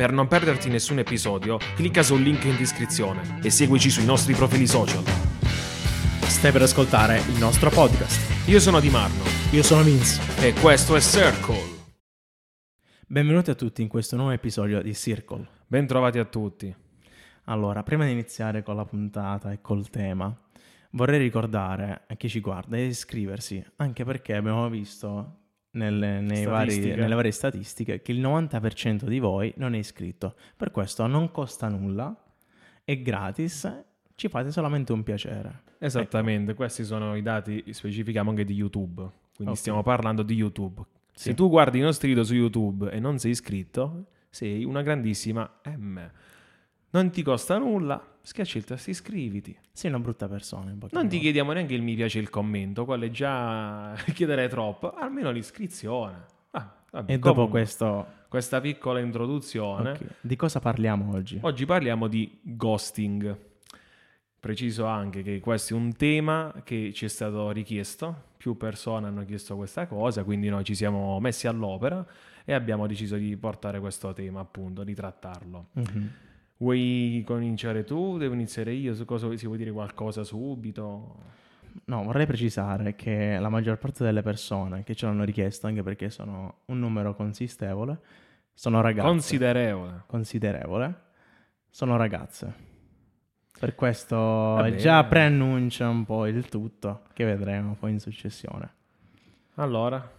Per non perderti nessun episodio, clicca sul link in descrizione e seguici sui nostri profili social. Stai per ascoltare il nostro podcast. Io sono Di Marno Io sono Vince. e questo è Circle. Benvenuti a tutti in questo nuovo episodio di Circle. Bentrovati a tutti. Allora, prima di iniziare con la puntata e col tema, vorrei ricordare a chi ci guarda di iscriversi, anche perché abbiamo visto nelle, vari- nelle varie statistiche che il 90% di voi non è iscritto. Per questo non costa nulla, è gratis, ci fate solamente un piacere. Esattamente, questi sono i dati, specifichiamo anche di YouTube. Quindi Ok. stiamo parlando di YouTube. Se Sì. tu guardi i nostri video su YouTube e non sei iscritto, sei una grandissima M. Non ti costa nulla, schiacci il tasto iscriviti. Sei una brutta persona. Non ti parole. chiediamo neanche il mi piace il commento, quello è già chiedere troppo, almeno l'iscrizione. Ah, vabbè, E dopo questo, questa piccola introduzione, ok, di cosa parliamo oggi? oggi parliamo di ghosting. Preciso anche che questo è un tema che ci è stato richiesto, più persone hanno chiesto questa cosa, quindi noi ci siamo messi all'opera e abbiamo deciso di portare questo tema, appunto, di trattarlo. Mhm. Vuoi cominciare tu? Devo iniziare io? Su cosa si vuoi dire qualcosa subito? No, vorrei precisare che la maggior parte delle persone che ce l'hanno richiesto, anche perché sono un numero consistevole, sono ragazze. Considerevole. considerevole, sono ragazze. Per questo Vabbè. già preannuncia un po' il tutto, che vedremo poi in successione. Allora,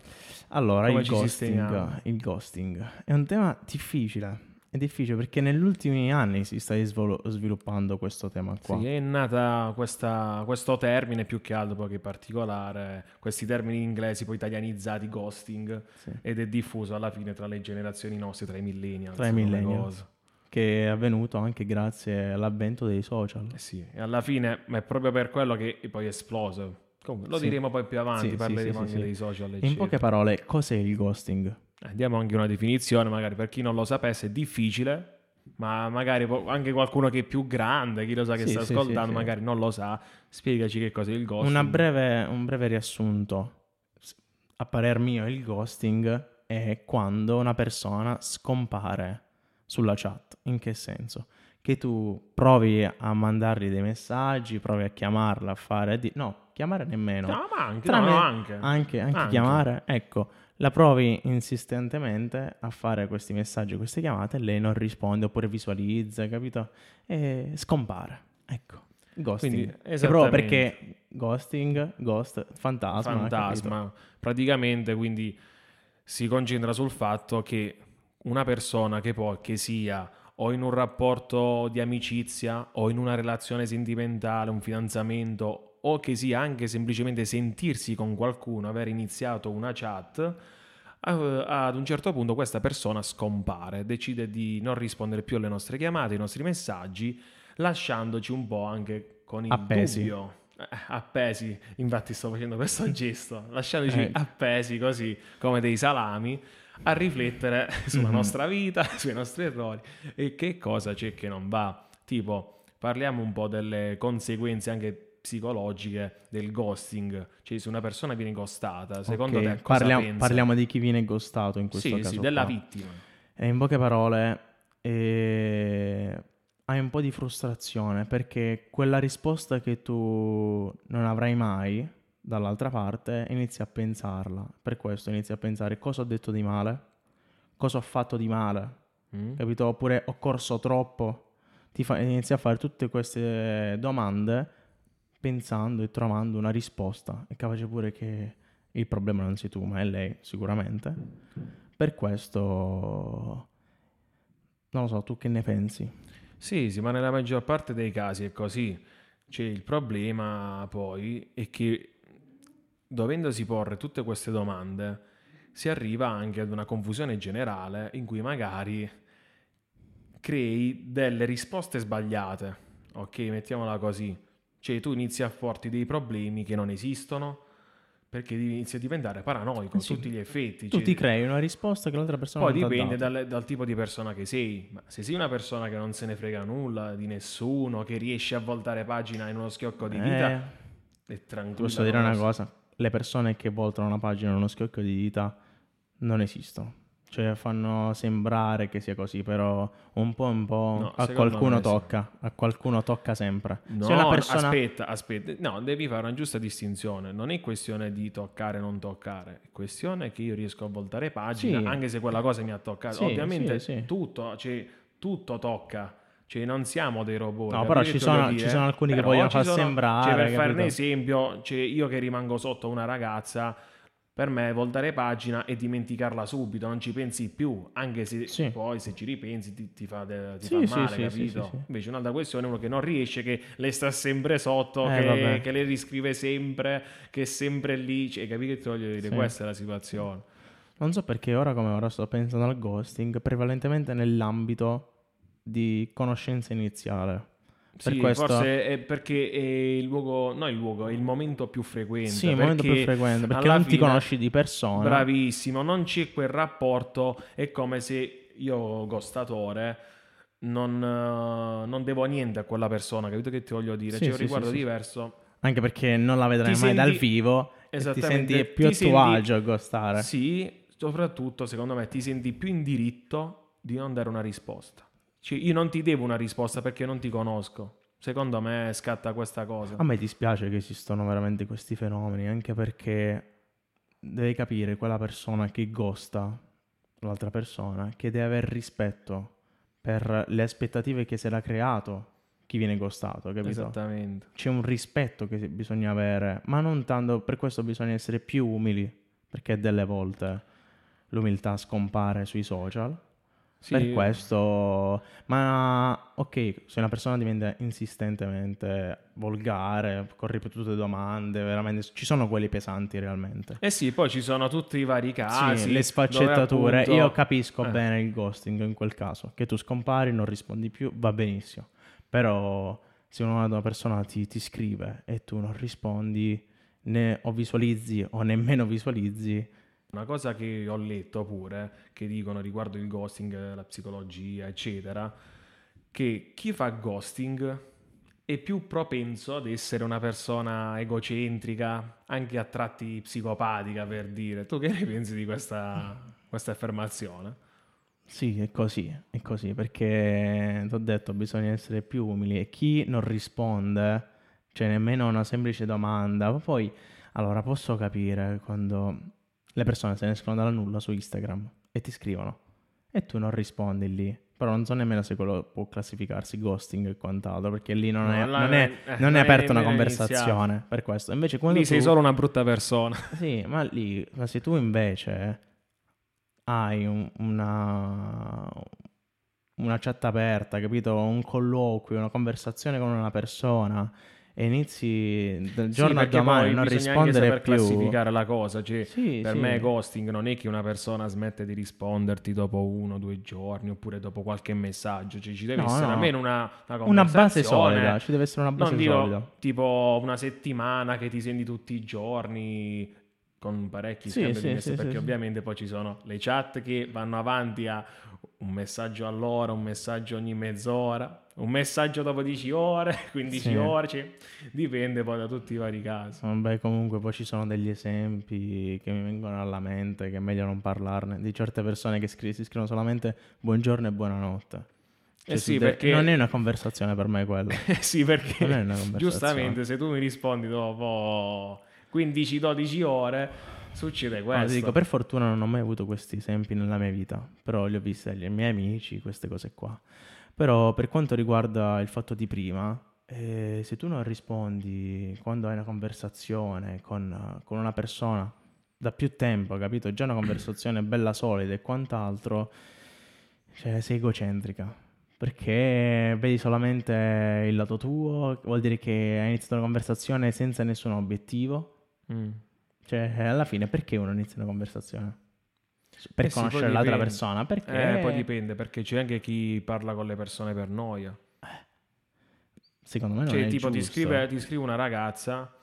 Allora, il ghosting, il ghosting è un tema difficile. È difficile perché negli ultimi anni si sta svolu- sviluppando questo tema qua. sì, è nata questa- questo termine più che altro poco particolare, questi termini inglesi poi italianizzati, ghosting, Sì. ed è diffuso alla fine tra le generazioni nostre, tra i millennials. Tra i millennials. Che è avvenuto anche grazie all'avvento dei social. Eh sì, e alla fine è proprio per quello che poi è esploso. Comunque, lo Sì. diremo poi più avanti, Sì, parleremo sì, anche dei social. In eccetera. poche parole, cos'è il ghosting? Diamo anche una definizione, magari per chi non lo sapesse, è difficile, ma magari anche qualcuno che è più grande, chi lo sa che Sì, sta sì, ascoltando, sì, magari non lo sa, spiegaci che cos'è il ghosting. Una breve- un breve riassunto. A parer mio, il ghosting è quando una persona scompare sulla chat. In che senso? Che tu provi a mandargli dei messaggi, provi a chiamarla, a fare... Di... No, chiamare nemmeno. No, ma anche, Tra no, me- no, anche. Anche, anche Anche. chiamare, ecco, la provi insistentemente a fare questi messaggi, queste chiamate, e lei non risponde oppure visualizza, capito? E scompare, ecco. Ghosting. Quindi, proprio perché ghosting, ghost, fantasma. fantasma. Praticamente, quindi si concentra sul fatto che una persona che poi che sia o in un rapporto di amicizia o in una relazione sentimentale, un fidanzamento o che sia anche semplicemente sentirsi con qualcuno, aver iniziato una chat, eh, ad un certo punto questa persona scompare, decide di non rispondere più alle nostre chiamate, ai nostri messaggi, lasciandoci un po' anche con il Appesi. dubbio. Eh, appesi, infatti sto facendo questo gesto, lasciandoci Eh. appesi così come dei salami a riflettere sulla Mhm. nostra vita, sui nostri errori e che cosa c'è che non va. Tipo, parliamo un po' delle conseguenze anche psicologiche del ghosting, cioè se una persona viene ghostata, secondo Ok, te parliamo, parliamo di chi viene ghostato in questo sì, caso sì, della qua. vittima. E in poche parole, eh, hai un po' di frustrazione perché quella risposta che tu non avrai mai dall'altra parte inizi a pensarla. Per questo inizi a pensare cosa ho detto di male, cosa ho fatto di male, Mm? capito? Oppure ho corso troppo. Ti fa- inizi a fare tutte queste domande pensando e trovando una risposta. È capace pure che il problema non sei tu, ma è lei, sicuramente. Per questo, non lo so, tu che ne pensi? Sì, sì, ma nella maggior parte dei casi è così. C'è il problema poi è che dovendosi porre tutte queste domande si arriva anche ad una confusione generale in cui magari crei delle risposte sbagliate. Ok, mettiamola così. Cioè tu inizi a porti dei problemi che non esistono perché inizi a diventare paranoico a Sì. tutti gli effetti. Tu cioè- ti crei una risposta che l'altra persona poi non ti ha dipende dal, dal tipo di persona che sei. Ma se sei una persona che non se ne frega nulla di nessuno, che riesce a voltare pagina in uno schiocco di dita, Eh, è tranquillo. posso dire una cosa, le persone che voltano una pagina in uno schiocco di dita non esistono. Cioè fanno sembrare che sia così, però un po' un po' No, a qualcuno me sì. tocca, a qualcuno tocca sempre. No, Se una persona... aspetta, aspetta. No, devi fare una giusta distinzione. Non è questione di toccare o non toccare, è questione che io riesco a voltare pagina, Sì. anche se quella cosa mi ha toccato. Sì, Ovviamente. Tutto, cioè, tutto tocca. Cioè, non siamo dei robot. No, però ci sono- ci sono alcuni che vogliono far sono- sembrare, Cioè, per fare un esempio, cioè, io che rimango sotto una ragazza, per me voltare pagina e dimenticarla subito, non ci pensi più, anche se Sì. poi se ci ripensi ti, ti fa, ti Sì, fa male, sì, capito? Invece un'altra questione è uno che non riesce, che le sta sempre sotto, Eh, che, che le riscrive sempre, che è sempre lì, cioè, capito che ti voglio dire? Questa è la situazione. Non so perché ora come ora sto pensando al ghosting, prevalentemente nell'ambito di conoscenza iniziale. Per Sì, questo- forse è perché è il luogo, no il luogo, è il momento più frequente. Sì, il momento più perché frequente, perché non ti fine- conosci di persona. Bravissimo, non c'è quel rapporto, è come se io, gostatore, non, eh, non devo niente a quella persona, capito che ti voglio dire? Sì, C'è un sì, riguardo sì, diverso. Anche perché non la vedrai Ti mai dal senti- vivo e ti senti più ti a tuo agio a ghostare. Sì, soprattutto secondo me ti senti più in diritto di non dare una risposta. Cioè, io non ti devo una risposta perché non ti conosco. Secondo me scatta questa cosa. A me dispiace che esistono veramente questi fenomeni, anche perché devi capire quella persona che ghosta l'altra persona, che deve avere rispetto per le aspettative che si era creato chi viene ghostato, capito? Esattamente. C'è un rispetto che bisogna avere, ma non tanto per questo bisogna essere più umili, perché delle volte l'umiltà scompare sui social. Sì, Per questo, ma ok, se una persona diventa insistentemente volgare, con ripetute domande, veramente ci sono quelli pesanti realmente. Eh sì, poi ci sono tutti i vari casi. sì, le sfaccettature. appunto- Io capisco Eh. bene il ghosting in quel caso, che tu scompari, non rispondi più, va benissimo. Però se una persona ti, ti scrive e tu non rispondi, né o visualizzi o nemmeno visualizzi, Una cosa che ho letto pure, che dicono riguardo il ghosting, la psicologia, eccetera, che chi fa ghosting è più propenso ad essere una persona egocentrica, anche a tratti psicopatica, per dire. Tu che ne pensi di questa, questa affermazione? Sì, è così, è così, perché ti ho detto bisogna essere più umili e chi non risponde, cioè nemmeno una semplice domanda, ma poi, allora posso capire quando le persone se ne escono dalla nulla su Instagram e ti scrivono e tu non rispondi lì, però non so nemmeno se quello può classificarsi ghosting e quant'altro, perché lì non, No, è, non è- eh, non è aperta una conversazione per questo, invece quando Lì sei tu- solo una brutta persona. sì, ma lì, ma se tu invece hai un- una, una chat aperta, capito? Un colloquio, una conversazione con una persona e inizi dal giorno a perché domani a non anche rispondere saper più. classificare la cosa, cioè Sì, per sì. me ghosting non è che una persona smette di risponderti dopo uno o due giorni oppure dopo qualche messaggio, cioè ci deve No, essere no. almeno una, una Una base solida, ci deve essere una base non dico solida. tipo una settimana che ti senti tutti i giorni con parecchi Sì, scambi sì, di messaggi, sì, perché sì, ovviamente poi ci sono le chat che vanno avanti a un messaggio all'ora, un messaggio ogni mezz'ora, un messaggio dopo 10 ore, 15 Sì. ore, cioè, dipende poi da tutti i vari casi. Vabbè, comunque poi ci sono degli esempi che mi vengono alla mente che è meglio non parlarne, di certe persone che scri- si scrivono solamente buongiorno e buonanotte. Cioè, Eh sì, de- perché- Non è una conversazione per me quella. Eh sì, perché giustamente se tu mi rispondi dopo 15-12 ore, succede No, questo. ti dico, per fortuna non ho mai avuto questi esempi nella mia vita, però li ho visti dagli miei amici, queste cose qua. Però per quanto riguarda il fatto di prima, eh, se tu non rispondi quando hai una conversazione con, con una persona da più tempo, capito? Già una conversazione bella solida e quant'altro, cioè sei egocentrica. Perché vedi solamente il lato tuo, vuol dire che hai iniziato una conversazione senza nessun obiettivo. Mm. Cioè, alla fine, perché uno inizia una conversazione? Per Eh sì, conoscere poi l'altra persona? Perché Eh, poi dipende, perché c'è anche chi parla con le persone per noia. secondo me non Cioè, è tipo, ti giusto. scrive, ti scrive una ragazza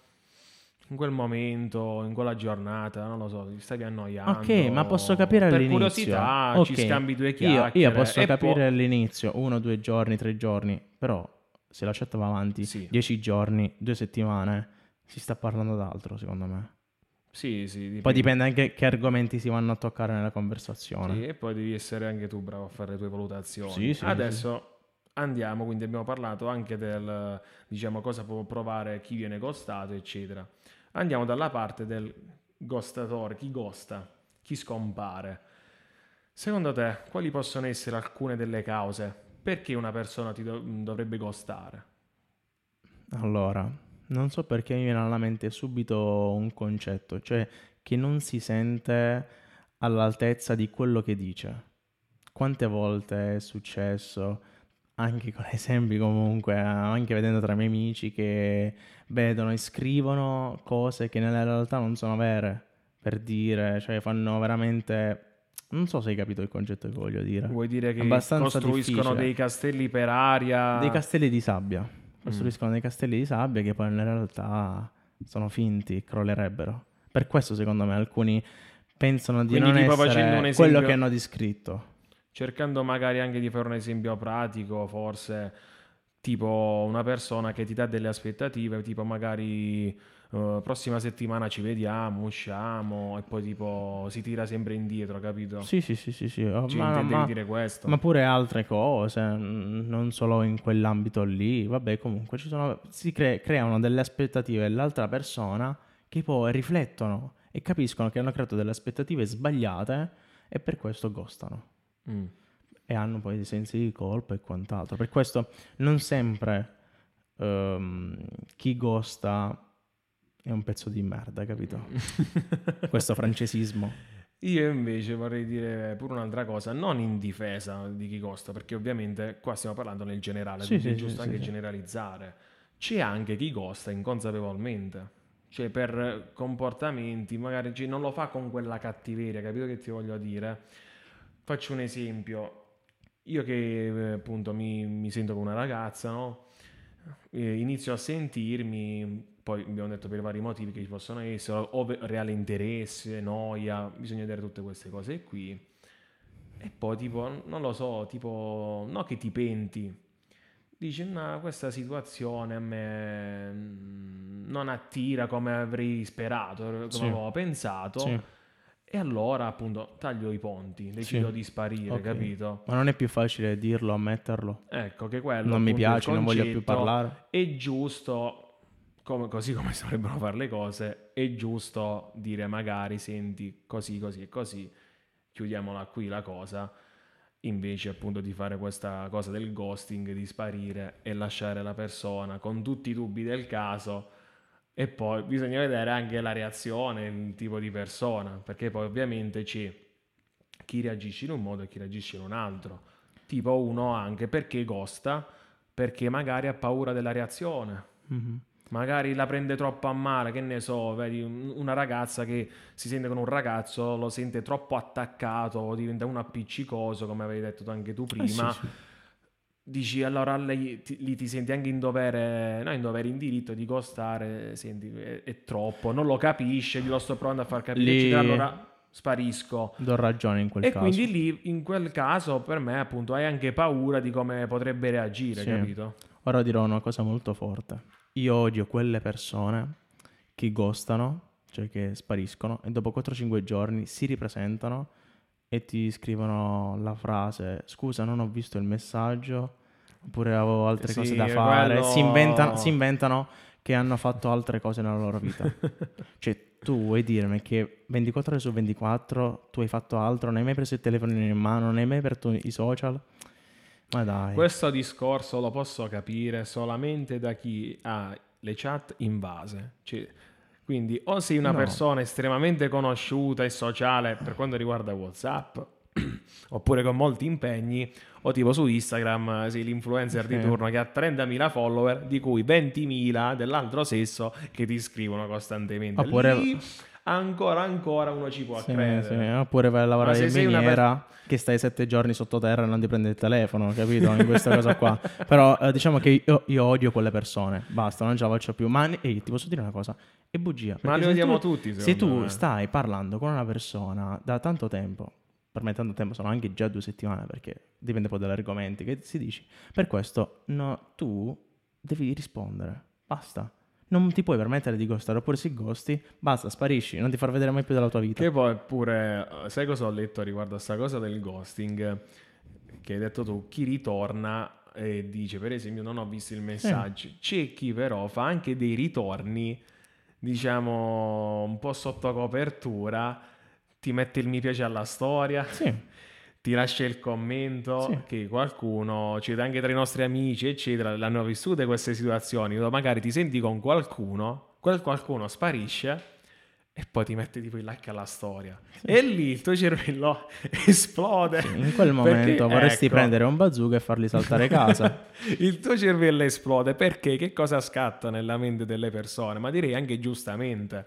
in quel momento, in quella giornata, non lo so, ti stavi annoiando. Ok, ma posso capire per all'inizio. curiosità, Ok, ci scambi due Io, chiacchiere. io posso e capire poi- all'inizio, uno, due giorni, tre giorni, però se la chat va avanti Sì. dieci giorni, due settimane, si sta parlando d'altro, secondo me. Sì, sì. Poi dipende anche che argomenti si vanno a toccare nella conversazione. Sì, e poi devi essere anche tu bravo a fare le tue valutazioni. Sì, sì, Adesso andiamo, quindi abbiamo parlato anche del, diciamo, cosa può provare chi viene ghostato, eccetera. Andiamo dalla parte del ghostatore, chi ghosta, chi scompare. Secondo te, quali possono essere alcune delle cause? Perché una persona ti do- dovrebbe ghostare? Allora, non so perché mi viene alla mente subito un concetto, cioè che non si sente all'altezza di quello che dice. Quante volte è successo, anche con esempi comunque, anche vedendo tra i miei amici che vedono e scrivono cose che nella realtà non sono vere, per dire, cioè fanno veramente... Non so se hai capito il concetto che voglio dire. Vuoi dire che costruiscono difficile. dei castelli per aria? Dei castelli di sabbia. Mm. Costruiscono dei castelli di sabbia che poi nella realtà sono finti, crollerebbero. Per questo secondo me alcuni pensano di Quindi non essere esempio- quello che hanno descritto. Cercando magari anche di fare un esempio pratico, forse tipo una persona che ti dà delle aspettative, tipo magari eh, prossima settimana ci vediamo, usciamo e poi tipo si tira sempre indietro, capito? Sì, sì, sì, sì, sì. Oh, Ci ma, intendevi ma- dire questo? ma pure altre cose, non solo in quell'ambito lì. Vabbè, comunque ci sono, si cre- creano delle aspettative dell'altra persona che poi riflettono e capiscono che hanno creato delle aspettative sbagliate e per questo ghostano. Mm. e hanno poi dei sensi di colpa e quant'altro. Per questo non sempre ehm, chi ghosta è un pezzo di merda, capito? Questo francesismo. Io invece vorrei dire pure un'altra cosa, non in difesa di chi costa, perché ovviamente qua stiamo parlando nel generale, Sì, quindi sì, è giusto sì, anche generalizzare. C'è anche chi costa inconsapevolmente, cioè per comportamenti, magari cioè, non lo fa con quella cattiveria, capito che ti voglio dire? Faccio un esempio, io che eh, appunto mi, mi sento con una ragazza, no? Eh, inizio a sentirmi, poi abbiamo detto per i vari motivi che ci possono essere, o reale interesse, noia, bisogna vedere tutte queste cose qui. E poi tipo, non lo so, tipo, no che ti penti, dici, no, questa situazione a me mm, non attira come avrei sperato, come Sì. avevo pensato. Sì. E allora appunto taglio i ponti, decido Sì. di sparire, Ok. capito? Ma non è più facile dirlo, ammetterlo. Ecco che quello non mi piace, non voglio più parlare. È giusto, come- così come si dovrebbero fare le cose, è giusto dire magari senti così, così e così, chiudiamola qui la cosa, invece appunto di fare questa cosa del ghosting, di sparire e lasciare la persona con tutti i dubbi del caso. E poi bisogna vedere anche la reazione, il tipo di persona, perché poi ovviamente c'è chi reagisce in un modo e chi reagisce in un altro. Tipo uno anche perché ghosta, perché magari ha paura della reazione. Mhm. Magari la prende troppo a male, che ne so, vedi un- una ragazza che si sente con un ragazzo, lo sente troppo attaccato, diventa un appiccicoso, come avevi detto anche tu prima. Eh sì, sì. Dici allora lei ti, lì ti senti anche in dovere, no in dovere, in diritto di costare, senti, è, è troppo, non lo capisce, glielo sto provando a far capire, Lì- eccetera, allora sparisco. Do ragione in quel E caso. quindi lì, in quel caso, per me, appunto, hai anche paura di come potrebbe reagire, Sì. capito? Ora dirò una cosa molto forte. Io odio quelle persone che ghostano, cioè che spariscono, e dopo 4-5 giorni si ripresentano e ti scrivono la frase scusa non ho visto il messaggio, oppure avevo altre Sì, cose da fare. quello- Si, inventano, si inventano che hanno fatto altre cose nella loro vita. cioè tu vuoi dirmi che 24 ore su 24 tu hai fatto altro, non hai mai preso il telefono in mano, non hai mai aperto i social? Ma dai. Questo discorso lo posso capire solamente da chi ha le chat invase. Cioè, quindi o sei una No. persona estremamente conosciuta e sociale per quanto riguarda WhatsApp, oppure con molti impegni, o tipo su Instagram sei l'influencer di Sì. turno che ha 30.000 follower, di cui 20.000 dell'altro sesso che ti scrivono costantemente. Oppure- Lì ancora, ancora uno ci può Sì, credere. sì, Oppure vai a lavorare in sei una miniera che stai sette giorni sottoterra e non ti prende il telefono, capito? In questa cosa qua. Però eh, diciamo che io, io odio quelle persone. Basta, non ce la faccio più. Ma ehi, ti posso dire una cosa? È bugia. Ma li odiamo tu- tutti, Se tu me. stai parlando con una persona da tanto tempo, per me tanto tempo sono anche già due settimane perché dipende poi dagli argomenti che si dici. Per questo no, tu devi rispondere. Basta. Non ti puoi permettere di ghostare, oppure se ghosti, basta, sparisci, non ti far vedere mai più della tua vita. Che poi pure, eh, sai cosa ho letto riguardo a questa cosa del ghosting? Che hai detto tu, chi ritorna e dice, per esempio, non ho visto il messaggio. C'è chi però fa anche dei ritorni, diciamo, un po' sotto copertura, ti mette il mi piace alla storia. Sì. Ti lascia il commento Sì. che qualcuno, cioè anche tra i nostri amici, eccetera, l'hanno vissute queste situazioni dove magari ti senti con qualcuno, quel qualcuno sparisce e poi ti mette tipo il like alla storia. E lì il tuo cervello esplode. In quel momento Perché, vorresti ecco, prendere un bazooka e farli saltare casa. il tuo cervello esplode perché che cosa scatta nella mente delle persone? Ma direi anche giustamente.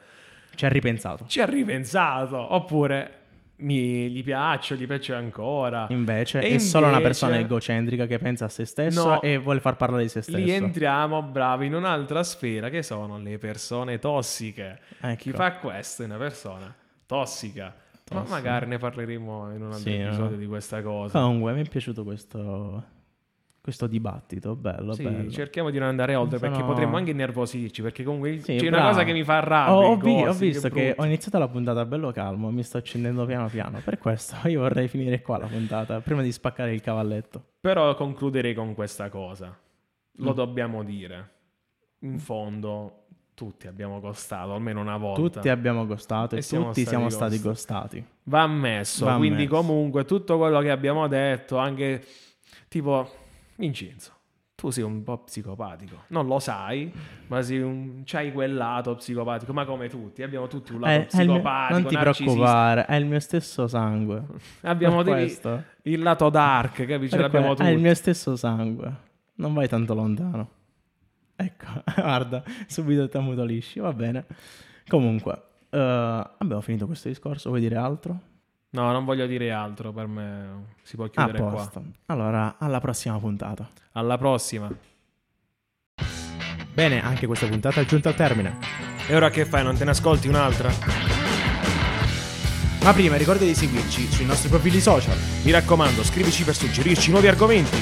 Ci ha ripensato. Ci ha ripensato, oppure mi, gli piaccio, gli piaccio ancora. Invece E è solo una invece- persona egocentrica che pensa a se stessa No. e vuole far parlare di se stesso. Lì entriamo, bravi, in un'altra sfera che sono le persone tossiche. Ecco. Chi fa questo è una persona tossica. Ma Tossica. magari ne parleremo in un altro Sì, no? episodio di questa cosa. Comunque, mi è piaciuto questo, questo dibattito. Bello, Sì, bello. cerchiamo di non andare oltre perché Sono- potremmo anche innervosirci. Perché comunque Sì, c'è bravo. una cosa che mi fa arrabbia. Ho, ho vi- ho visto che brutto. ho iniziato la puntata bello calmo, mi sto accendendo piano piano. Per questo io vorrei finire qua la puntata, prima di spaccare il cavalletto. Però concluderei con questa cosa. Lo Mm. dobbiamo dire. In fondo, tutti abbiamo costato almeno una volta. Tutti abbiamo gostato e, E siamo tutti stati siamo stati gostati. Va ammesso. Va quindi, ammesso. comunque, tutto quello che abbiamo detto, anche tipo, Vincenzo, tu sei un po' psicopatico. Non lo sai, ma sei un... c'hai quel lato psicopatico. Ma come tutti, abbiamo tutti un lato Eh, è il mio- psicopatico. non ti preoccupare, è il mio stesso sangue. Abbiamo dei- il lato dark, capisci? Per l'abbiamo tutti. È il mio stesso sangue. Non vai tanto lontano. Ecco, guarda, subito ti ammutolisci, va bene. Comunque, eh, abbiamo finito questo discorso, vuoi dire altro? No, non voglio dire altro. Per me si può A chiudere qua. posto. Allora, alla prossima puntata. Alla prossima. Bene, anche questa puntata è giunta al termine. E ora che fai? Non te ne ascolti un'altra? Ma prima ricorda di seguirci sui nostri profili social. Mi raccomando, scrivici per suggerirci nuovi argomenti.